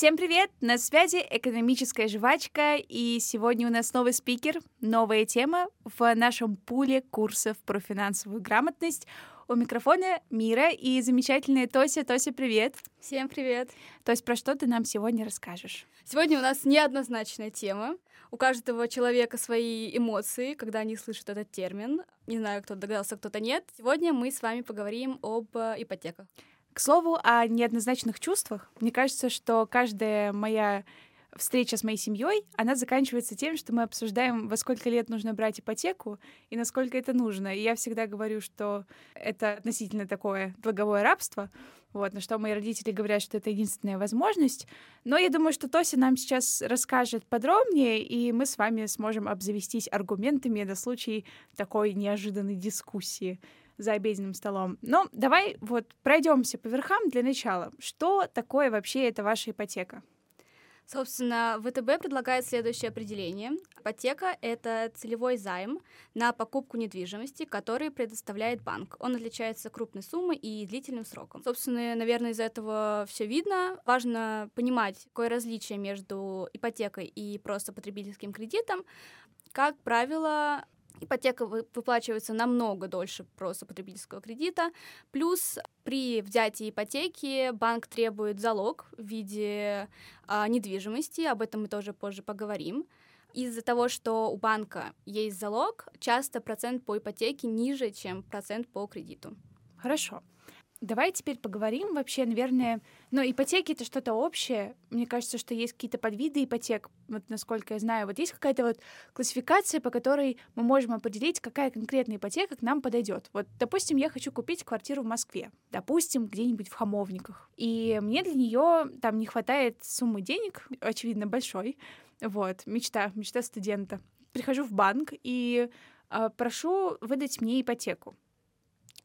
Всем привет! На связи экономическая жвачка, и сегодня у нас новый спикер, новая тема в нашем пуле курсов про финансовую грамотность. У микрофона Мира и замечательная Тося. Тося, привет! Всем привет! Тося, про что ты нам сегодня расскажешь? Сегодня у нас неоднозначная тема. У каждого человека свои эмоции, когда они слышат этот термин. Не знаю, кто догадался, кто-то нет. Сегодня мы с вами поговорим об ипотеках. К слову о неоднозначных чувствах, мне кажется, что каждая моя встреча с моей семьей, она заканчивается тем, что мы обсуждаем, во сколько лет нужно брать ипотеку и насколько это нужно. И я всегда говорю, что это относительно такое долговое рабство, вот, на что мои родители говорят, что это единственная возможность. Но я думаю, что Тося нам сейчас расскажет подробнее, и мы с вами сможем обзавестись аргументами на случай такой неожиданной дискуссии за обеденным столом. Но давай вот пройдемся по верхам для начала. Что такое вообще эта ваша ипотека? Собственно, ВТБ предлагает следующее определение. Ипотека — это целевой займ на покупку недвижимости, который предоставляет банк. Он отличается крупной суммой и длительным сроком. Собственно, наверное, из этого все видно. Важно понимать, какое различие между ипотекой и просто потребительским кредитом. Как правило, ипотека выплачивается намного дольше просто потребительского кредита. Плюс при взятии ипотеки банк требует залог в виде а, недвижимости, об этом мы тоже позже поговорим. Из-за того, что у банка есть залог, часто процент по ипотеке ниже, чем процент по кредиту. Хорошо. Давай теперь поговорим вообще, наверное, но ипотеки это что-то общее. Мне кажется, что есть какие-то подвиды ипотек, вот насколько я знаю. Вот есть какая-то вот классификация, по которой мы можем определить, какая конкретная ипотека к нам подойдет. Вот, допустим, я хочу купить квартиру в Москве, допустим, где-нибудь в Хамовниках, и мне для нее там не хватает суммы денег, очевидно, большой. Вот, мечта, мечта студента. Прихожу в банк и э, прошу выдать мне ипотеку.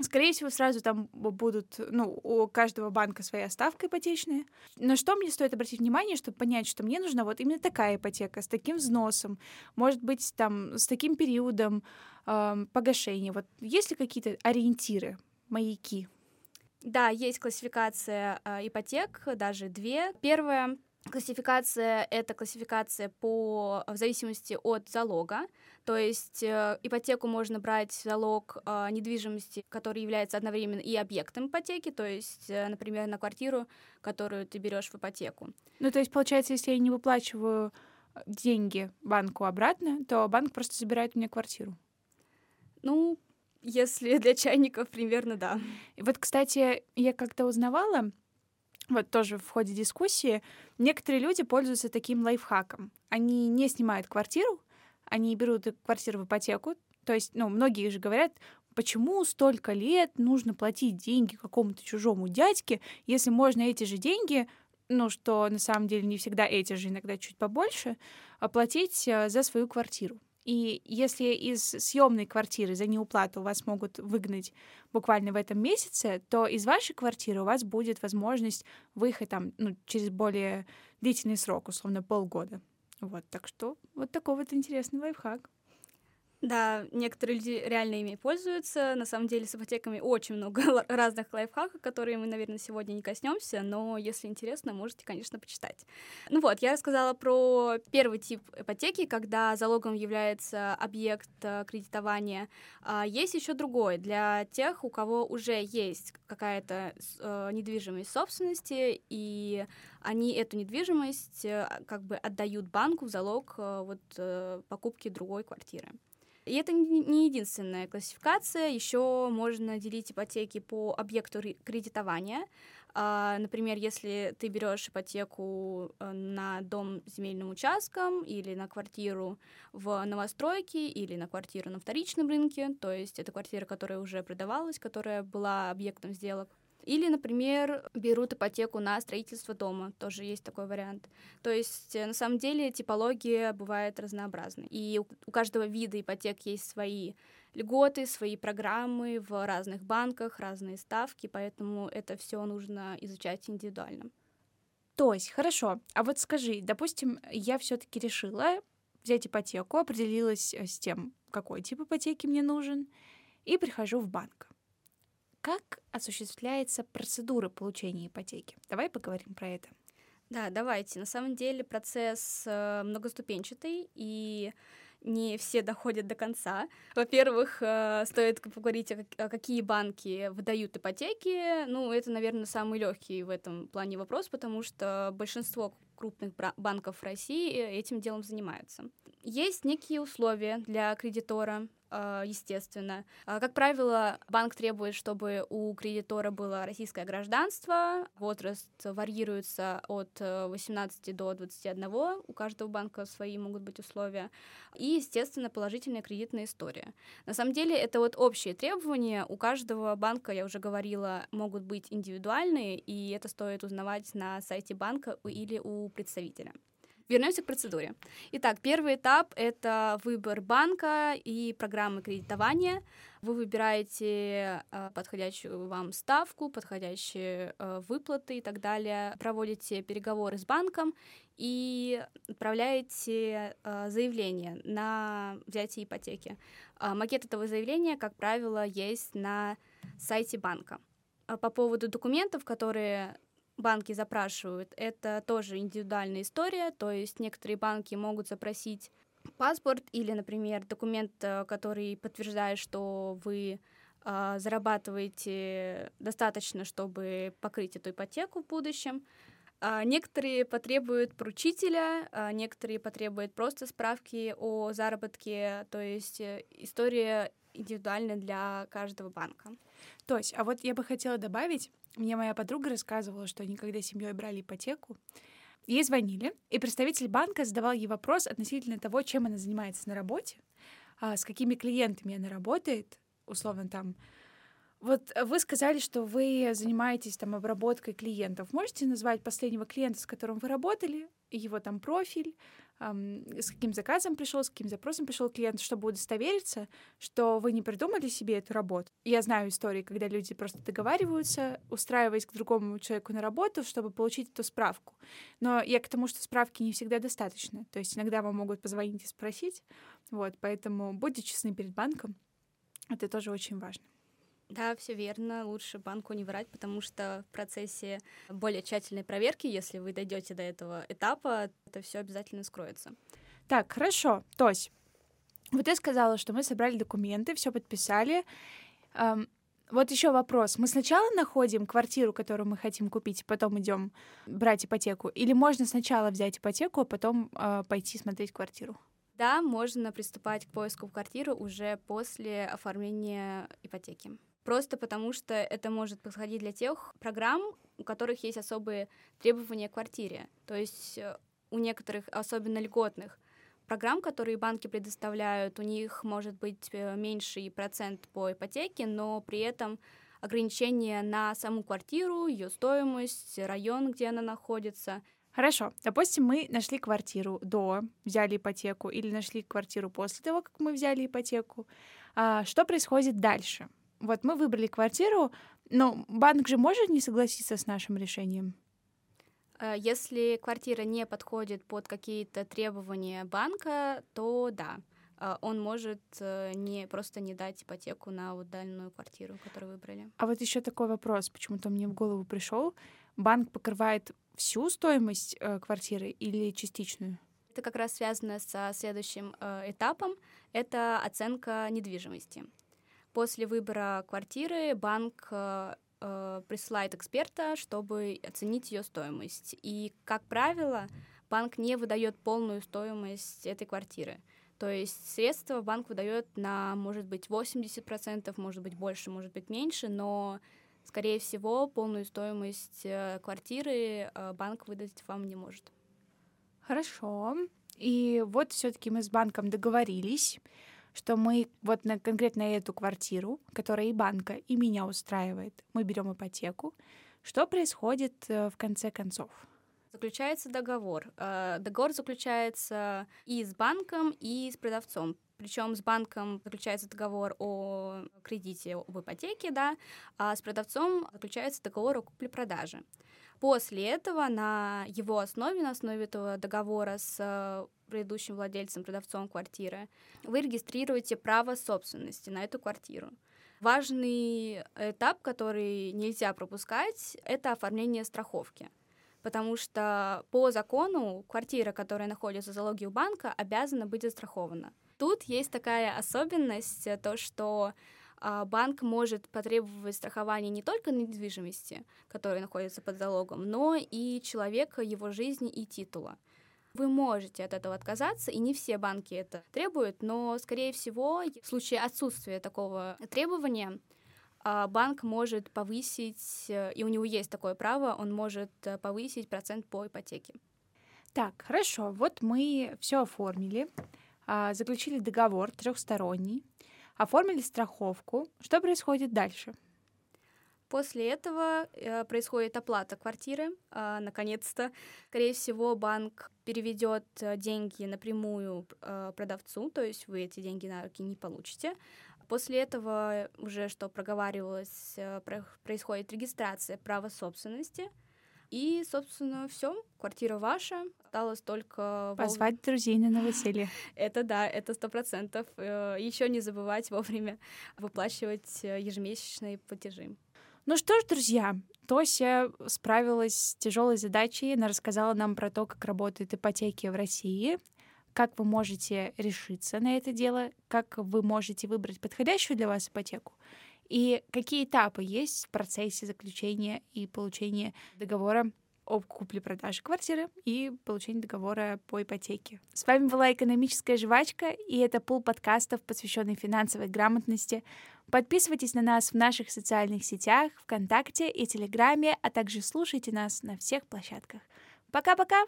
Скорее всего, сразу там будут, ну, у каждого банка своя ставка ипотечная. На что мне стоит обратить внимание, чтобы понять, что мне нужна вот именно такая ипотека, с таким взносом, может быть, там, с таким периодом э, погашения. Вот есть ли какие-то ориентиры, маяки? Да, есть классификация э, ипотек, даже две. Первая Классификация — это классификация по, в зависимости от залога, то есть э, ипотеку можно брать залог э, недвижимости, который является одновременно и объектом ипотеки, то есть, э, например, на квартиру, которую ты берешь в ипотеку. Ну, то есть, получается, если я не выплачиваю э, деньги банку обратно, то банк просто забирает у меня квартиру. Ну, если для чайников, примерно да. И вот, кстати, я как-то узнавала, вот тоже в ходе дискуссии, некоторые люди пользуются таким лайфхаком. Они не снимают квартиру, они берут квартиру в ипотеку. То есть, ну, многие же говорят, почему столько лет нужно платить деньги какому-то чужому дядьке, если можно эти же деньги, ну, что на самом деле не всегда эти же, иногда чуть побольше, оплатить э, за свою квартиру. И если из съемной квартиры за неуплату вас могут выгнать буквально в этом месяце, то из вашей квартиры у вас будет возможность выехать там ну, через более длительный срок, условно полгода. Вот, так что вот такой вот интересный лайфхак. Да, некоторые люди реально ими пользуются. На самом деле с ипотеками очень много разных лайфхаков, которые мы, наверное, сегодня не коснемся, но если интересно, можете, конечно, почитать. Ну вот, я рассказала про первый тип ипотеки, когда залогом является объект э, кредитования. А есть еще другой для тех, у кого уже есть какая-то э, недвижимость собственности, и они эту недвижимость э, как бы отдают банку в залог вот покупки другой квартиры. И это не единственная классификация. Еще можно делить ипотеки по объекту кредитования. А, например, если ты берешь ипотеку э, на дом с земельным участком или на квартиру в новостройке или на квартиру на вторичном рынке, то есть это квартира, которая уже продавалась, которая была объектом сделок, или, например, берут ипотеку на строительство дома, тоже есть такой вариант. То есть, э, на самом деле, типология бывает разнообразной. И у каждого вида ипотек есть свои льготы, свои программы в разных банках, разные ставки, поэтому это все нужно изучать индивидуально. То есть, хорошо. А вот скажи, допустим, я все-таки решила взять ипотеку, определилась э, с тем, какой тип ипотеки мне нужен, и прихожу в банк. Как осуществляется процедура получения ипотеки? Давай поговорим про это. Да, давайте. На самом деле процесс э, многоступенчатый, и не все доходят до конца. Во-первых, э, стоит поговорить, о какие банки выдают ипотеки. Ну, это, наверное, самый легкий в этом плане вопрос, потому что большинство крупных банков России этим делом занимаются. Есть некие условия для кредитора, естественно. А, как правило, банк требует, чтобы у кредитора было российское гражданство. Возраст варьируется от 18 э, до 21. У каждого банка свои могут быть условия. И, естественно, положительная кредитная история. На самом деле, это вот общие требования. У каждого банка, я уже говорила, могут быть индивидуальные, и это стоит узнавать на сайте банка или у представителя. Вернемся к процедуре. Итак, первый этап — это выбор банка и программы кредитования. Вы выбираете э, подходящую вам ставку, подходящие э, выплаты и так далее, проводите переговоры с банком и отправляете э, заявление на взятие ипотеки. Э, макет этого заявления, как правило, есть на сайте банка. По поводу документов, которые банки запрашивают, это тоже индивидуальная история, то есть некоторые банки могут запросить паспорт или, например, документ, э, который подтверждает, что вы э, зарабатываете достаточно, чтобы покрыть эту ипотеку в будущем. А некоторые потребуют поручителя, а некоторые потребуют просто справки о заработке, то есть э, история индивидуальна для каждого банка. То есть, а вот я бы хотела добавить, мне моя подруга рассказывала, что они когда семьей брали ипотеку, ей звонили, и представитель банка задавал ей вопрос относительно того, чем она занимается на работе, а, с какими клиентами она работает, условно там. Вот вы сказали, что вы занимаетесь там обработкой клиентов. Можете назвать последнего клиента, с которым вы работали, его там профиль, с каким заказом пришел, с каким запросом пришел клиент, чтобы удостовериться, что вы не придумали себе эту работу. Я знаю истории, когда люди просто договариваются, устраиваясь к другому человеку на работу, чтобы получить эту справку. Но я к тому, что справки не всегда достаточно. То есть иногда вам могут позвонить и спросить. Вот, поэтому будьте честны перед банком. Это тоже очень важно. Да, все верно. Лучше банку не врать, потому что в процессе более тщательной проверки, если вы дойдете до этого этапа, это все обязательно скроется. Так, хорошо. То есть, вот я сказала, что мы собрали документы, все подписали. Эм, вот еще вопрос. Мы сначала находим квартиру, которую мы хотим купить, потом идем брать ипотеку, или можно сначала взять ипотеку, а потом э, пойти смотреть квартиру? Да, можно приступать к поиску квартиры уже после оформления ипотеки просто потому что это может подходить для тех программ, у которых есть особые требования к квартире. То есть э, у некоторых, особенно льготных, программ, которые банки предоставляют, у них может быть э, меньший процент по ипотеке, но при этом ограничения на саму квартиру, ее стоимость, район, где она находится. Хорошо. Допустим, мы нашли квартиру до, взяли ипотеку, или нашли квартиру после того, как мы взяли ипотеку. А, что происходит дальше? Вот мы выбрали квартиру, но банк же может не согласиться с нашим решением? Э, если квартира не подходит под какие-то требования банка, то да, э, он может э, не просто не дать ипотеку на вот данную квартиру, которую выбрали. А вот еще такой вопрос, почему-то мне в голову пришел. Банк покрывает всю стоимость э, квартиры или частичную? Это как раз связано со следующим э, этапом. Это оценка недвижимости. После выбора квартиры банк э, э, присылает эксперта, чтобы оценить ее стоимость. И, как правило, банк не выдает полную стоимость этой квартиры. То есть средства банк выдает на, может быть, 80%, может быть, больше, может быть, меньше, но, скорее всего, полную стоимость э, квартиры банк выдать вам не может. Хорошо. И вот все-таки мы с банком договорились что мы вот на конкретно эту квартиру, которая и банка, и меня устраивает, мы берем ипотеку. Что происходит э, в конце концов? Заключается договор. Э, договор заключается и с банком, и с продавцом. Причем с банком заключается договор о кредите об ипотеке, да, а с продавцом заключается договор о купле-продаже. После этого на его основе, на основе этого договора с э, предыдущим владельцем, продавцом квартиры, вы регистрируете право собственности на эту квартиру. Важный этап, который нельзя пропускать, это оформление страховки. потому что по закону квартира, которая находится в залоге у банка, обязана быть застрахована. Тут есть такая особенность, то, что а, банк может потребовать страхования не только недвижимости, которая находится под залогом, но и человека, его жизни и титула. Вы можете от этого отказаться, и не все банки это требуют, но, скорее всего, в случае отсутствия такого требования, а, банк может повысить, э, и у него есть такое право, он может э, повысить процент по ипотеке. Так, хорошо, вот мы все оформили, а, заключили договор трехсторонний, оформили страховку. Что происходит дальше? После этого э, происходит оплата квартиры. Э, наконец-то, скорее всего, банк переведет э, деньги напрямую э, продавцу, то есть вы эти деньги на руки не получите. После этого уже, что проговаривалось, происходит регистрация права собственности. И, собственно, все, квартира ваша, осталось только... Позвать друзей на новоселье. Это да, это сто процентов. Еще не забывать вовремя выплачивать ежемесячные платежи. Ну что ж, друзья, Тося справилась с тяжелой задачей. Она рассказала нам про то, как работают ипотеки в России, как вы можете решиться на это дело, как вы можете выбрать подходящую для вас ипотеку. И какие этапы есть в процессе заключения и получения договора об купле-продаже квартиры и получении договора по ипотеке. С вами была «Экономическая жвачка», и это пул подкастов, посвященный финансовой грамотности. Подписывайтесь на нас в наших социальных сетях, ВКонтакте и Телеграме, а также слушайте нас на всех площадках. Пока-пока!